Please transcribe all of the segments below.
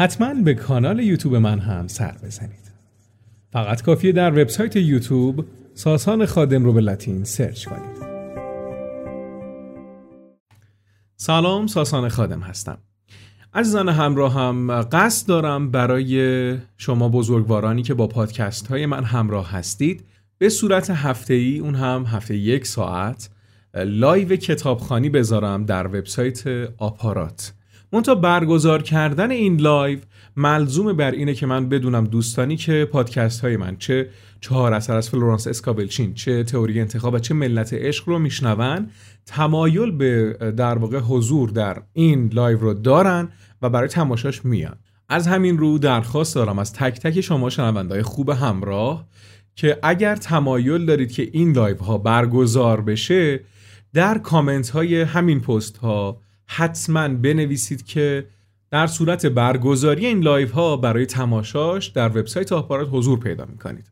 حتما به کانال یوتیوب من هم سر بزنید. فقط کافیه در وبسایت یوتیوب ساسان خادم رو به لاتین سرچ کنید. سلام ساسان خادم هستم. عزیزان همراه هم قصد دارم برای شما بزرگوارانی که با پادکست های من همراه هستید به صورت هفته ای اون هم هفته یک ساعت live کتابخوانی بذارم در وبسایت آپارات. منتها برگزار کردن این live ملزوم بر اینه که من بدونم دوستانی که پادکست های من چه چهار اثر از فلورانس اسکاول شین چه تئوری انتخاب و چه ملت عشق رو میشنون تمایل به در واقع حضور در این live رو دارن و برای تماشاش میان. از همین رو درخواست دارم از تک تک شما شنونده‌های خوب همراه که اگر تمایل دارید که این live ها برگزار بشه در کامنت های همین پست ها حتما بنویسید که در صورت برگزاری این live ها برای تماشاش در وبسایت آپارات حضور پیدا می‌کنید.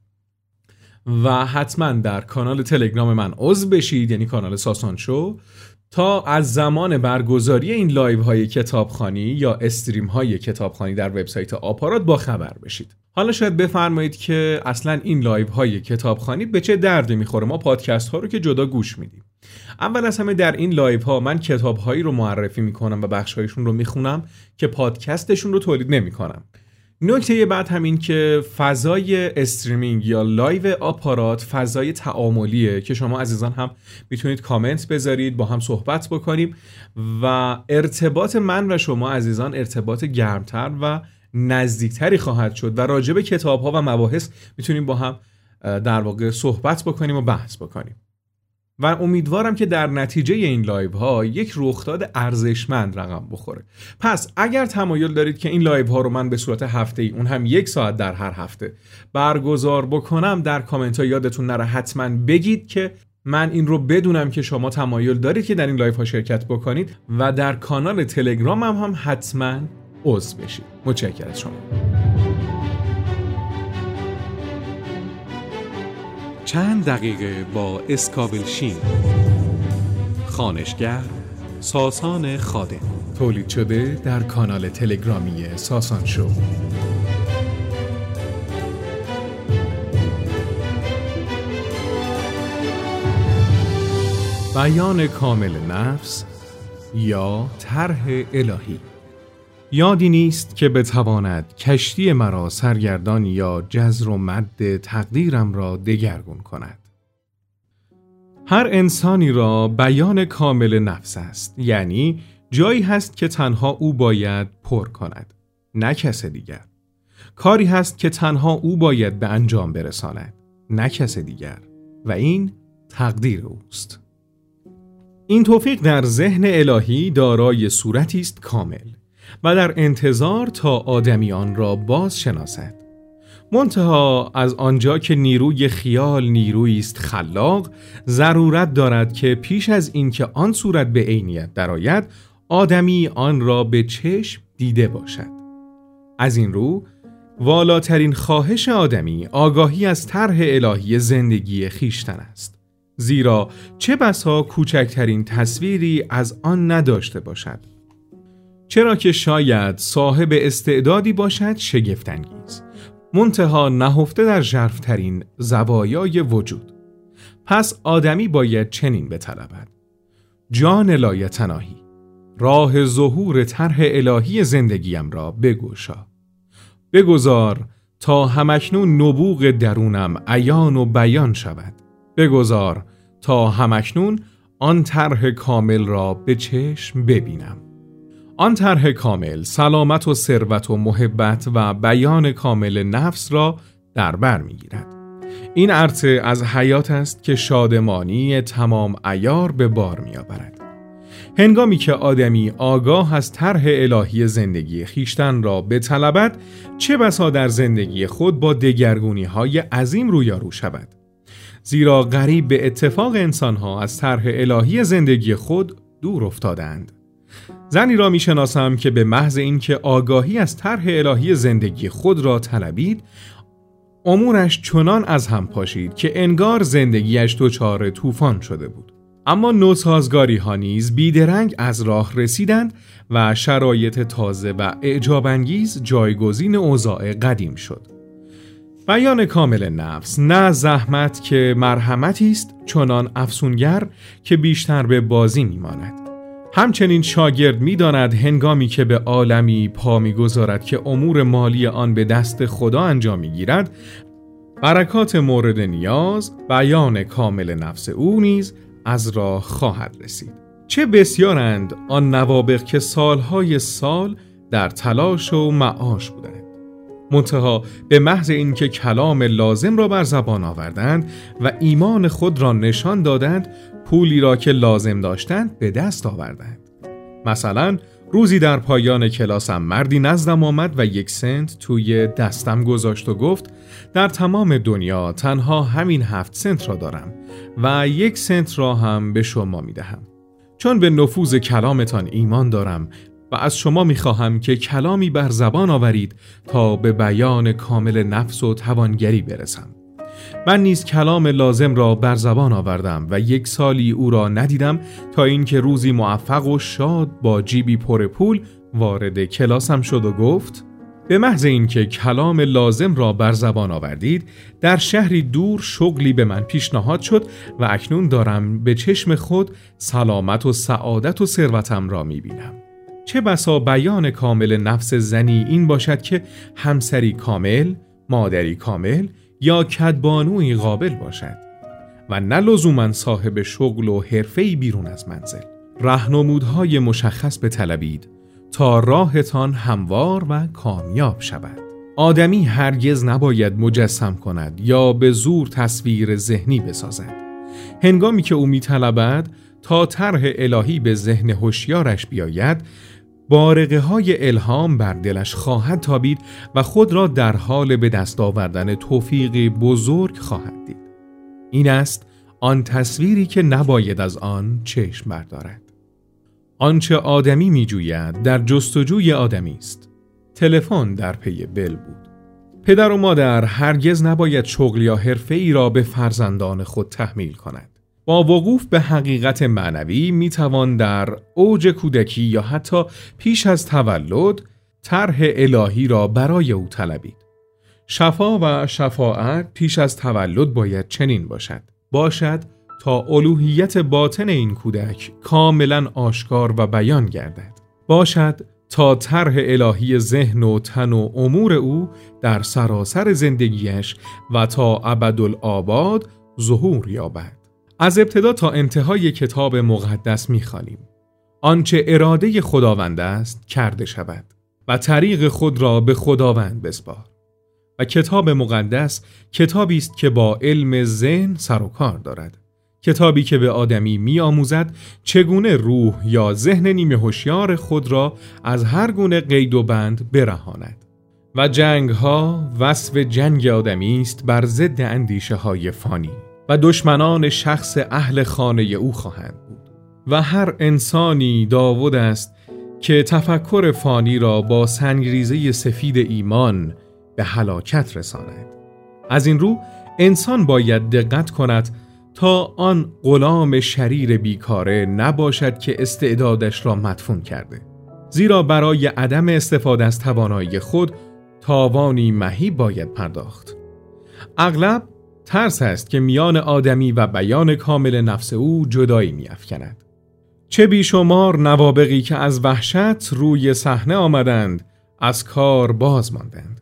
و حتما در کانال تلگرام من عضو بشید یعنی کانال ساسان شو تا از زمان برگزاری این live های کتابخوانی یا stream های کتابخوانی در وبسایت آپارات با خبر بشید. حالا شاید بفرمایید که اصلا این live های کتابخوانی به چه دردی می‌خوره؟ ما پادکست ها رو که جدا گوش میدیم. اول از همه در این live ها من کتاب هایی رو معرفی می‌کنم و بخش هایشون رو می‌خونم که پادکستشون رو تولید نمی‌کنم. نکته بعد همین که فضای streaming یا live آپارات فضای تعاملیه که شما عزیزان هم می‌تونید کامنت بذارید با هم صحبت بکنیم و ارتباط من و شما عزیزان ارتباط گرمتر و نزدیکتری خواهد شد و راجع به کتاب ها و مباحث می‌تونیم با هم در واقع صحبت بکنیم و بحث بکنیم. و امیدوارم که در نتیجه این live ها یک رخداد ارزشمند رقم بخوره. پس اگر تمایل دارید که این live ها رو من به صورت هفته ای اون هم یک ساعت در هر هفته برگزار بکنم در کامنت ها یادتون نره. حتما بگید که من این رو بدونم که شما تمایل دارید که در این live ها شرکت بکنید و در کانال تلگرام هم, هم حتما عضو بشید. متشکرم از شما. چند دقیقه با اسکابل شین. خانشگر ساسان خادم. تولید شده در کانال تلگرامی ساسان شو. بیان کامل نفس یا طرح الهی. یادی نیست که بتواند کشتی مرا سرگردان یا جزر و مد تقدیرم را دگرگون کند. هر انسانی را بیان کامل نفس است یعنی جایی هست که تنها او باید پر کند نه کس دیگر. کاری هست که تنها او باید به انجام برساند نه کس دیگر. و این تقدیر اوست. این توفیق در ذهن الهی دارای صورتی است کامل. و در انتظار تا آدمیان را باز شناسد منتها از آنجا که نیروی خیال نیرویی است خلاق ضرورت دارد که پیش از اینکه آن صورت به عینیت درآید آدمی آن را به چشم دیده باشد. از این رو والاترین خواهش آدمی آگاهی از طرح الهی زندگی خیشتن است. زیرا چه بسا کوچکترین تصویری از آن نداشته باشد. چرا که شاید صاحب استعدادی باشد شگفتانگیز. منتها نهفته در ژرفترین زوایای وجود. پس آدمی باید چنین بطلبد. جان لایتناهی راه ظهور طرح الهی زندگیم را بگوشا. بگذار تا همکنون نبوغ درونم عیان و بیان شود. بگذار تا همکنون آن طرح کامل را به چشم ببینم. آن طرح کامل سلامت و ثروت و محبت و بیان کامل نفس را در بر می‌گیرد. این عرصه از حیات است که شادمانی تمام ایار به بار میآورد. هنگامی که آدمی آگاه از طرح الهی زندگی خیشتن را به طلبت چه بسا در زندگی خود با دگرگونی های عظیم رویارو شود؟ زیرا غریب به اتفاق انسانها از طرح الهی زندگی خود دور افتادند. زنی را می‌شناسم که به محض اینکه آگاهی از طرح الهی زندگی خود را طلبید امورش چنان از هم پاشید که انگار زندگیش دچار طوفان شده بود اما نوسازگاری ها نیز بیدرنگ از راه رسیدند و شرایط تازه و اعجابانگیز جایگزین اوضاع قدیم شد. بیان کامل نفس نه زحمت که مرحمتی است چنان افسونگر که بیشتر به بازی میماند همچنین شاگرد می‌داند هنگامی که به عالمی پا می‌گذارد که امور مالی آن به دست خدا انجام می‌گیرد برکات مورد نیاز بیان کامل نفس او نیز از راه خواهد رسید. چه بسیارند آن نوابق که سالهای سال در تلاش و معاش بودند. منتها به محض اینکه کلام لازم را بر زبان آوردند و ایمان خود را نشان دادند پولی را که لازم داشتند به دست آوردند مثلا روزی در پایان کلاسم مردی نزدم آمد و یک سنت توی دستم گذاشت و گفت در تمام دنیا تنها همین هفت سنت را دارم و یک سنت را هم به شما می دهم. چون به نفوذ کلامتان ایمان دارم و از شما می خواهم که کلامی بر زبان آورید تا به بیان کامل نفس و توانگری برسم. من نیز کلام لازم را بر زبان آوردم و یک سالی او را ندیدم تا اینکه روزی موفق و شاد با جیبی پر پول وارد کلاسم شد و گفت به محض اینکه کلام لازم را بر زبان آوردید در شهری دور شغلی به من پیشنهاد شد و اکنون دارم به چشم خود سلامت و سعادت و ثروتم را می‌بینم. چه بسا بیان کامل نفس زنی این باشد که همسری کامل، مادری کامل یا کدبانوی قابل باشد و نه لزوما صاحب شغل و حرفه‌ای بیرون از منزل. رهنمودهای مشخص به طلبید تا راهتان هموار و کامیاب شود. آدمی هرگز نباید مجسم کند یا به زور تصویر ذهنی بسازد. هنگامی که او میطلبد تا طرح الهی به ذهن هوشیارش بیاید بارقه های الهام بر دلش خواهد تابید و خود را در حال به دست آوردن توفیقی بزرگ خواهد دید. این است آن تصویری که نباید از آن چشم بردارد. آنچه آدمی می جوید در جستجوی آدمی است. تلفن در پی بل بود. پدر و مادر هرگز نباید شغل یا حرفه ای را به فرزندان خود تحمیل کند. با وقوف به حقیقت معنوی می توان در اوج کودکی یا حتی پیش از تولد طرح الهی را برای او طلبید. شفا و شفاعت پیش از تولد باید چنین باشد. باشد تا الوهیت باطن این کودک کاملا آشکار و بیان گردد. باشد تا طرح الهی ذهن و تن و امور او در سراسر زندگیش و تا ابدالآباد ظهور یابد. از ابتدا تا انتهای کتاب مقدس می‌خوانیم. آنچه اراده خداوند است کرده شود و طریق خود را به خداوند بسپار. و کتاب مقدس کتابی است که با علم ذهن سر و کار دارد. کتابی که به آدمی میآموزد چگونه روح یا ذهن نیمه هوشیار خود را از هر گونه قید و بند برهاند. و جنگ ها وصف جنگ آدمی است بر ضد اندیشه های فانی. و دشمنان شخص اهل خانه او خواهند بود. و هر انسانی داود است که تفکر فانی را با سنگریزه سفید ایمان به هلاکت رساند. از این رو انسان باید دقت کند تا آن غلام شریر بیکاره نباشد که استعدادش را مدفون کرده. زیرا برای عدم استفاده از توانایی خود تاوانی مهی باید پرداخت. اغلب ترس است که میان آدمی و بیان کامل نفس او جدایی میافکند. چه بیشمار نوابقی که از وحشت روی صحنه آمدند از کار باز ماندند.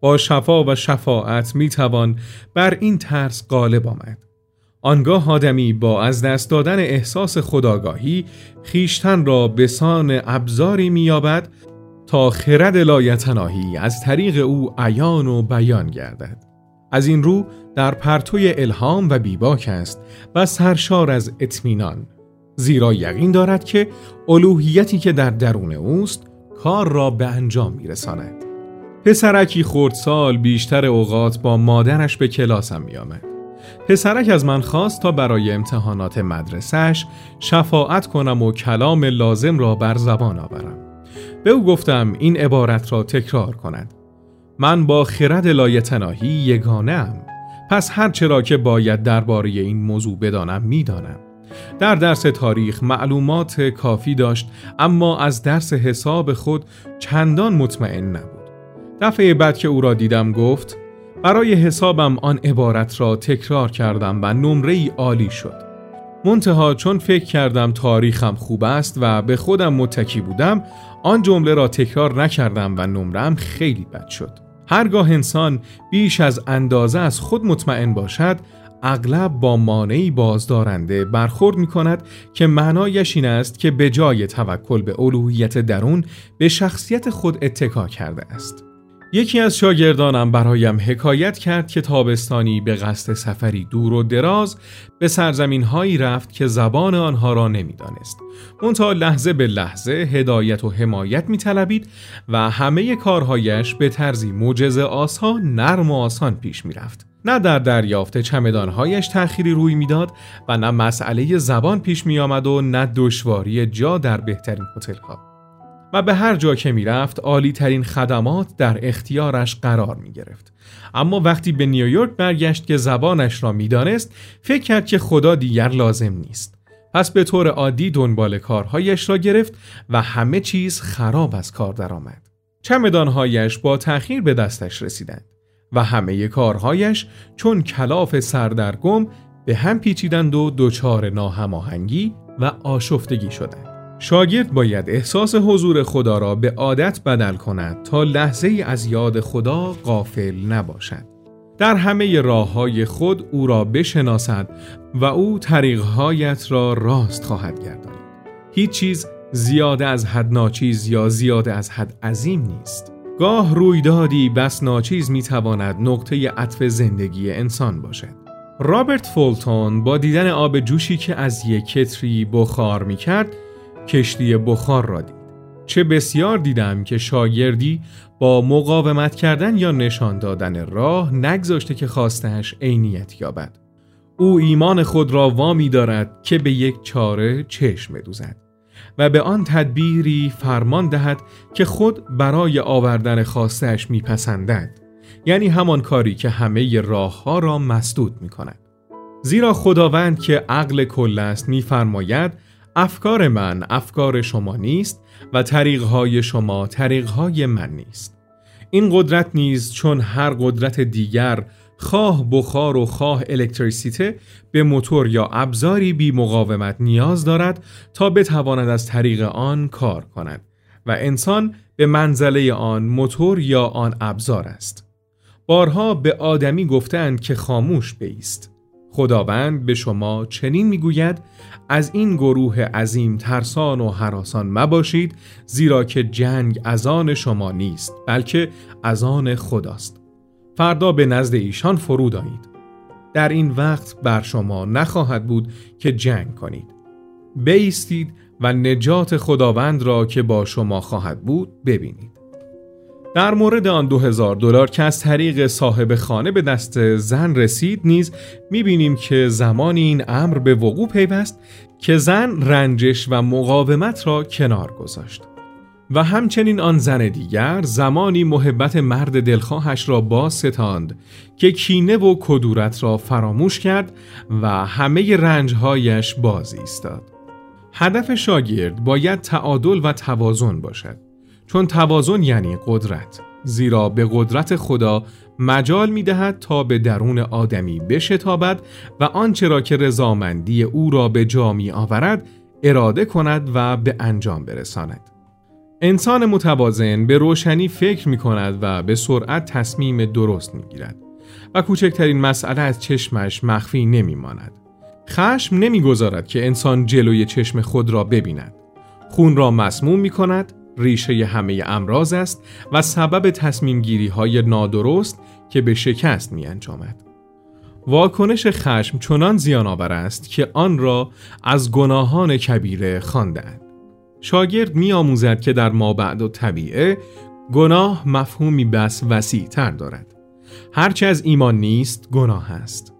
با شفا و شفاعت می توان بر این ترس غالب آمد. آنگاه آدمی با از دست دادن احساس خداگاهی خیشتن را به سان ابزاری مییابد تا خرد لایتناهی از طریق او عیان و بیان گردد. از این رو در پرتوی الهام و بیباک است و سرشار از اطمینان زیرا یقین دارد که الوهیتی که در درون اوست کار را به انجام میرساند. پسرکی خردسال بیشتر اوقات با مادرش به کلاسم میآمد. پسرک از من خواست تا برای امتحانات مدرسهش شفاعت کنم و کلام لازم را بر زبان آورم. به او گفتم این عبارت را تکرار کند. من با خرد لایتناهی یگانه ام پس هر چرا که باید درباره این موضوع بدانم می‌دانم در درس تاریخ معلومات کافی داشت اما از درس حساب خود چندان مطمئن نبود. دفعه بعد که او را دیدم گفت برای حسابم آن عبارت را تکرار کردم و نمره ای عالی شد. منتها چون فکر کردم تاریخم خوب است و به خودم متکی بودم آن جمله را تکرار نکردم و نمرم خیلی بد شد. هرگاه انسان بیش از اندازه از خود مطمئن باشد اغلب با مانعی بازدارنده برخورد می کند که معنایش این است که به جای توکل به الوهیت درون به شخصیت خود اتکا کرده است. یکی از شاگردانم برایم حکایت کرد که تابستانی به قصد سفری دور و دراز به سرزمین هایی رفت که زبان آنها را نمی‌دانست. منتها لحظه به لحظه هدایت و حمایت می طلبید و همه کارهایش به طرزی موجز آسا نرم و آسان پیش می رفت. نه در دریافت چمدانهایش تأخیری روی می‌داد و نه مسئله زبان پیش می آمد و نه دشواری جا در بهترین هتل ها. و به هر جا که می‌رفت عالی ترین خدمات در اختیارش قرار می گرفت. اما وقتی به نیویورک برگشت که زبانش را می‌دانست فکر کرد که خدا دیگر لازم نیست. پس به طور عادی دنبال کارهایش را گرفت و همه چیز خراب از کار درآمد. چمدانهایش با تأخیر به دستش رسیدند و همه کارهایش چون کلاف سردرگم به هم پیچیدند و دچار ناهماهنگی و آشفتگی شدند. شاگرد باید احساس حضور خدا را به عادت بدل کند تا لحظه ای از یاد خدا غافل نباشد. در همه راه های خود او را بشناسد و او طریقهایت را راست خواهد گردانید. هیچ چیز زیاده از حد ناچیز یا زیاده از حد عظیم نیست. گاه رویدادی بس ناچیز می‌تواند نقطه عطف زندگی انسان باشد. رابرت فولتون با دیدن آب جوشی که از یک کتری بخار می‌کرد کشتی بخار را دید. چه بسیار دیدم که شاگردی با مقاومت کردن یا نشان دادن راه نگذاشته که خواستهش عینیت یابد. او ایمان خود را وامی دارد که به یک چاره چشم بدوزد و به آن تدبیری فرمان دهد که خود برای آوردن خواستهش میپسندد. یعنی همان کاری که همه راه ها را مسدود می کند. زیرا خداوند که عقل کل است میفرماید افکار من افکار شما نیست و طریقهای شما طریقهای من نیست. این قدرت نیز چون هر قدرت دیگر خواه بخار و خواه الکتریسیته به موتور یا ابزاری بی مقاومت نیاز دارد تا بتواند از طریق آن کار کند و انسان به منزله آن موتور یا آن ابزار است. بارها به آدمی گفتند که خاموش بیست. خداوند به شما چنین می‌گوید از این گروه عظیم ترسان و حراسان مباشید زیرا که جنگ از آن شما نیست بلکه از آن خداست. فردا به نزد ایشان فرود آیید در این وقت بر شما نخواهد بود که جنگ کنید. بیستید و نجات خداوند را که با شما خواهد بود ببینید. در مورد آن دو هزار دلار که از طریق صاحب خانه به دست زن رسید نیز می‌بینیم که زمانی این امر به وقوع پیوست که زن رنجش و مقاومت را کنار گذاشت و همچنین آن زن دیگر زمانی محبت مرد دلخواهش را باز ستاند که کینه و کدورت را فراموش کرد و همه رنجهایش باز ایستاد. هدف شاگرد باید تعادل و توازن باشد. چون توازن یعنی قدرت زیرا به قدرت خدا مجال می دهد تا به درون آدمی بشتابد و آنچه را که رضامندی او را به جا می آورد اراده کند و به انجام برساند. انسان متوازن به روشنی فکر می کند و به سرعت تصمیم درست می گیرد و کوچکترین مسئله از چشمش مخفی نمی ماند. خشم نمی گذارد که انسان جلوی چشم خود را ببیند. خون را مسموم می کند ریشه همه امراض است و سبب تصمیم گیری های نادرست که به شکست می انجامد. واکنش خشم چنان زیان آور است که آن را از گناهان کبیره خواندند. شاگرد می آموزد که در ما بعد و طبیعه گناه مفهومی بس وسیع تر دارد. هرچه از ایمان نیست گناه است.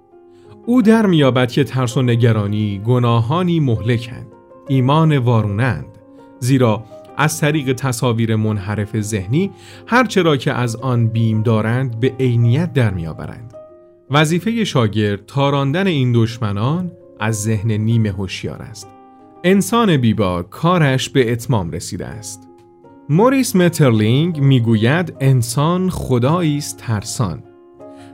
او در میابد که ترس و نگرانی گناهانی مهلکند. ایمان وارونند. زیرا از طریق تصاویر منحرف ذهنی هرچه را که از آن بیم دارند به عینیت در میآورند. وظیفه شاگرد تاراندن این دشمنان از ذهن نیمه هوشیار است. انسان بیبا کارش به اتمام رسیده است. موریس مترلینگ می‌گوید انسان خدایی است ترسان.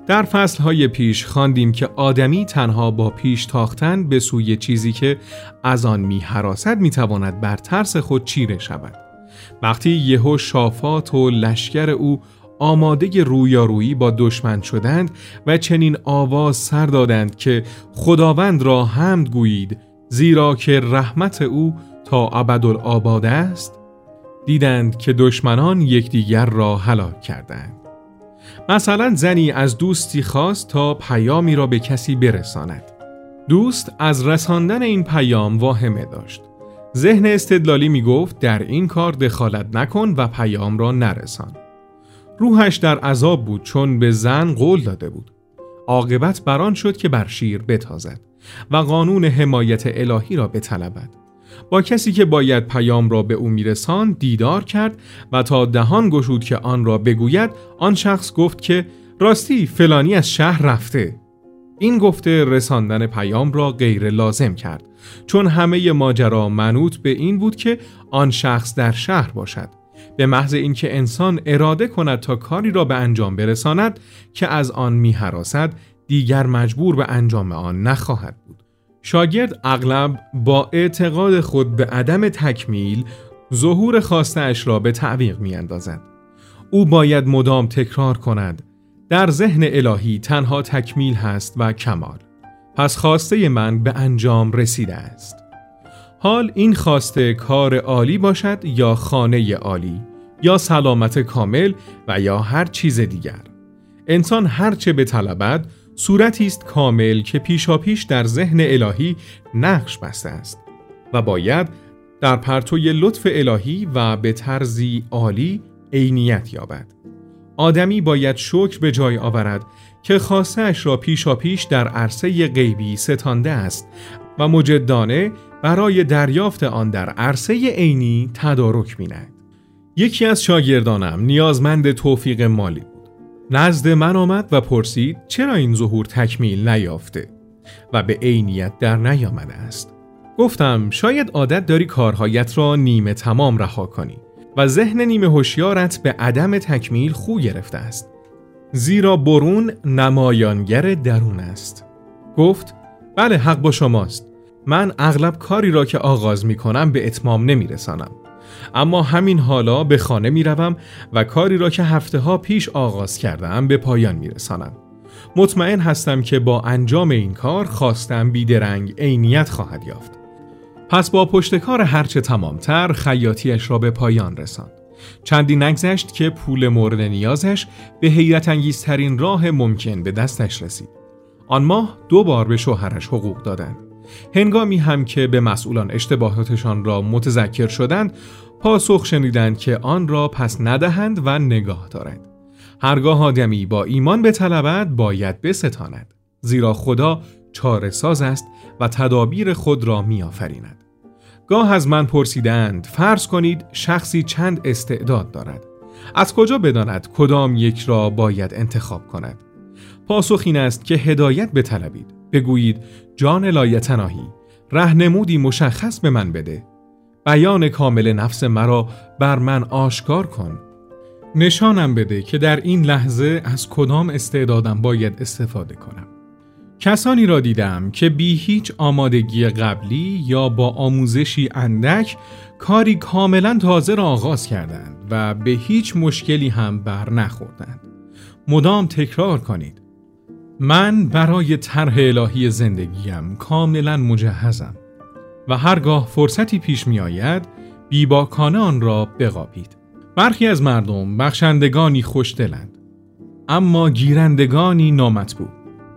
در فصلهای پیش خواندیم که آدمی تنها با پیش تاختن به سوی چیزی که از آن می حراست می تواند بر ترس خود چیره شود. وقتی یهو شافات و لشکر او آماده رویارویی با دشمن شدند و چنین آواز سر دادند که خداوند را حمد گویید زیرا که رحمت او تا ابدالآباد است دیدند که دشمنان یکدیگر را هلاک کردند مثلا زنی از دوستی خواست تا پیامی را به کسی برساند. دوست از رساندن این پیام واهمه داشت. ذهن استدلالی می گفت در این کار دخالت نکن و پیام را نرسان. روحش در عذاب بود چون به زن قول داده بود. عاقبت بران شد که بر شیر بتازد و قانون حمایت الهی را بطلبد. با کسی که باید پیام را به او میرسان دیدار کرد و تا دهان گشود که آن را بگوید آن شخص گفت که راستی فلانی از شهر رفته. این گفته رساندن پیام را غیر لازم کرد چون همه ماجرا منوط به این بود که آن شخص در شهر باشد. به محض اینکه انسان اراده کند تا کاری را به انجام برساند که از آن میهراسد دیگر مجبور به انجام آن نخواهد بود. شاگرد اغلب با اعتقاد خود به عدم تکمیل ظهور خواستش را به تعویق می اندازد. او باید مدام تکرار کند در ذهن الهی تنها تکمیل هست و کمال. پس خواسته من به انجام رسیده است. حال این خواسته کار عالی باشد یا خانه عالی یا سلامت کامل و یا هر چیز دیگر. انسان هرچه به طلبت صورتی است کامل که پیشا پیش در ذهن الهی نقش بسته است و باید در پرتوی لطف الهی و به طرزی عالی عینیت یابد آدمی باید شکر به جای آورد که خواستش را پیشا پیش در عرصه غیبی ستانده است و مجدانه برای دریافت آن در عرصه عینی تدارک میند. یکی از شاگردانم نیازمند توفیق مالی. نزد من آمد و پرسید چرا این ظهور تکمیل نیافته و به عینیت در نیامده است. گفتم شاید عادت داری کارهایت را نیمه تمام رها کنی و ذهن نیمه هوشیارت به عدم تکمیل خو گرفته است. زیرا برون نمایانگر درون است. گفت بله حق با شماست. من اغلب کاری را که آغاز می کنم به اتمام نمی رسانم. اما همین حالا به خانه می روم و کاری را که هفته ها پیش آغاز کردم به پایان می رسانم. مطمئن هستم که با انجام این کار خواستم بیدرنگ عینیت خواهد یافت. پس با پشتکار هرچه تمامتر خیاطیش را به پایان رساند. چندی نگذشت که پول مورد نیازش به حیرت انگیزترین راه ممکن به دستش رسید. آن ماه دو بار به شوهرش حقوق دادند. هنگامی هم که به مسئولان اشتباهاتشان را متذکر شدند پاسخ شنیدند که آن را پس ندهند و نگاه دارند. هرگاه آدمی با ایمان به طلبت باید بستاند. زیرا خدا چاره ساز است و تدابیر خود را میآفریند. گاه از من پرسیدند فرض کنید شخصی چند استعداد دارد؟ از کجا بداند کدام یک را باید انتخاب کند؟ پاسخ این است که هدایت بطلبید. بگویید جان لایتناهی رهنمودی مشخص به من بده. بیان کامل نفس مرا بر من آشکار کن. نشانم بده که در این لحظه از کدام استعدادم باید استفاده کنم. کسانی را دیدم که بی هیچ آمادگی قبلی یا با آموزشی اندک کاری کاملا تازه را آغاز کردند و به هیچ مشکلی هم بر نخوردند. مدام تکرار کنید. من برای طرح الهی زندگیم کاملا مجهزم و هرگاه فرصتی پیش می آید بیباکانه آن را بقابید. برخی از مردم بخشندگانی خوشدلند اما گیرندگانی نامطبوع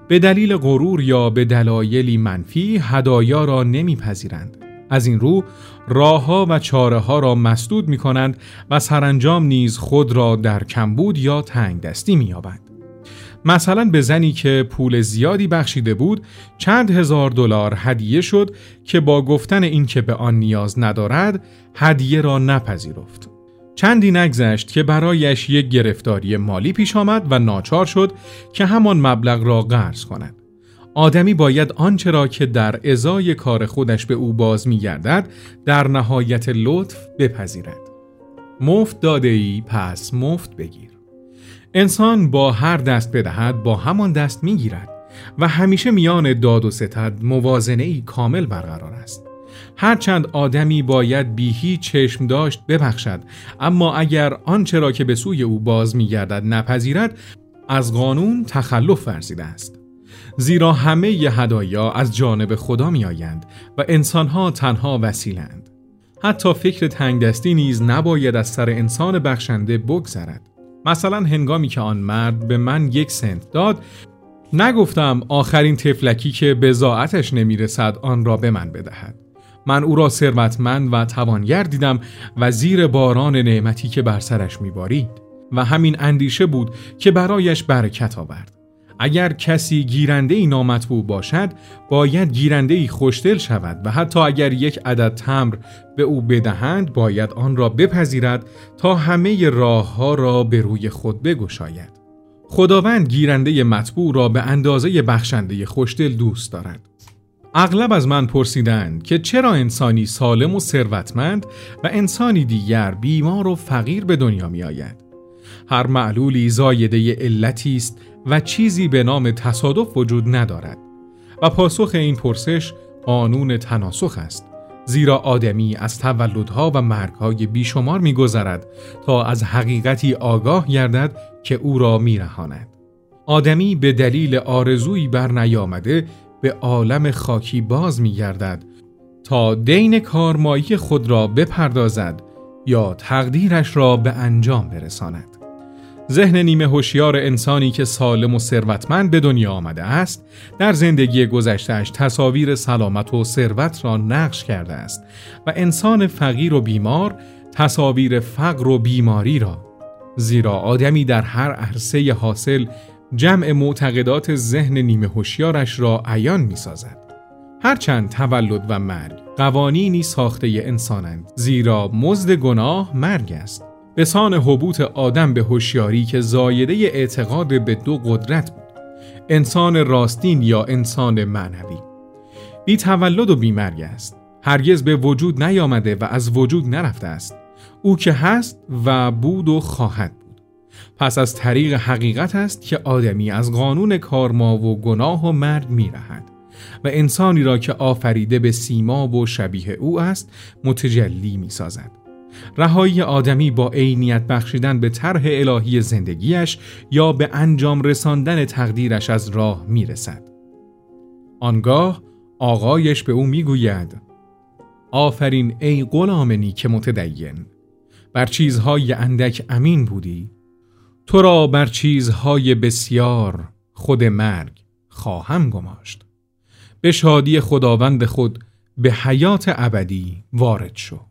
به دلیل غرور یا به دلایلی منفی هدایا را نمیپذیرند. از این رو راهها و چاره ها را مسدود می کنند و سرانجام نیز خود را در کمبود یا تنگ دستی می یابند. مثلا به زنی که پول زیادی بخشیده بود چند هزار دلار هدیه شد که با گفتن اینکه به آن نیاز ندارد هدیه را نپذیرفت چندی نگذشت که برایش یک گرفتاری مالی پیش آمد و ناچار شد که همان مبلغ را قرض کند آدمی باید آنچه را که در ازای کار خودش به او باز می گردد در نهایت لطف بپذیرد. مفت داده ای پس مفت بگیر. انسان با هر دست بدهد با همان دست می گیرد و همیشه میان داد و ستد موازنه ای کامل برقرار است. هرچند آدمی باید بیهی چشم داشت ببخشد اما اگر آنچه را که به سوی او باز میگردد نپذیرد از قانون تخلف ورزیده است. زیرا همه ی هدایا از جانب خدا می آیند و انسانها تنها وسیلند حتی فکر تنگدستی نیز نباید از سر انسان بخشنده بگذرد. مثلا هنگامی که آن مرد به من یک سنت داد نگفتم آخرین تفلکی که بزاعتش نمی‌رسد آن را به من بدهد. من او را ثروتمند و توانگر دیدم و زیر باران نعمتی که بر سرش میبارید. و همین اندیشه بود که برایش برکت آورد. اگر کسی گیرنده ای نامطبوع باشد باید گیرنده ای خوشدل شود و حتی اگر یک عدد تمر به او بدهند باید آن را بپذیرد تا همه راه ها را به روی خود بگشاید خداوند گیرنده مطبوع را به اندازه بخشنده خوشدل دوست دارد اغلب از من پرسیدند که چرا انسانی سالم و ثروتمند و انسانی دیگر بیمار و فقیر به دنیا می آید. هر معلولی زایده علتی است و چیزی به نام تصادف وجود ندارد و پاسخ این پرسش قانون تناسخ است زیرا آدمی از تولدها و مرگهای بیشمار میگذرد تا از حقیقتی آگاه گردد که او را میرهاند آدمی به دلیل آرزویی بر نیامده به عالم خاکی باز می گردد تا دین کارمایی خود را بپردازد یا تقدیرش را به انجام برساند. ذهن نیمه هوشیار انسانی که سالم و ثروتمند به دنیا آمده است در زندگی گذشتهش تصاویر سلامت و ثروت را نقش کرده است و انسان فقیر و بیمار تصاویر فقر و بیماری را زیرا آدمی در هر عرصه حاصل جمع معتقدات ذهن نیمه هوشیارش را عیان می سازد. هرچند تولد و مرگ قوانینی ساخته انسانند زیرا مزد گناه مرگ است. به سان حبوط آدم به هوشیاری که زایده اعتقاد به دو قدرت بود. انسان راستین یا انسان معنوی. بی تولد و بی مرگ است. هرگز به وجود نیامده و از وجود نرفته است. او که هست و بود و خواهد پس از طریق حقیقت است که آدمی از قانون کارما و گناه و می رهد و انسانی را که آفریده به سیما و شبیه او است متجلی می سازد. رهایی آدمی با عینیت بخشیدن به طرح الهی زندگیش یا به انجام رساندن تقدیرش از راه می رسد. آنگاه آقایش به او می گوید آفرین ای غلام نیک متدین بر چیزهای اندک امین بودی. تو را بر چیزهای بسیار خود مرگ خواهم گماشت. به شادی خداوند خود به حیات ابدی وارد شو.